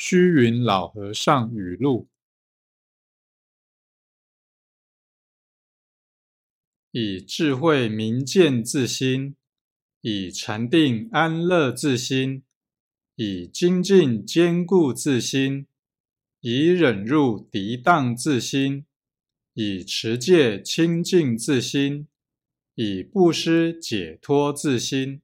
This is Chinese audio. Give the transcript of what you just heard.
虚云老和尚语录：以智慧明见自心，以禅定安乐自心，以精进坚固自心，以忍辱涤荡自心，以持戒清净自心，以布施解脱自心。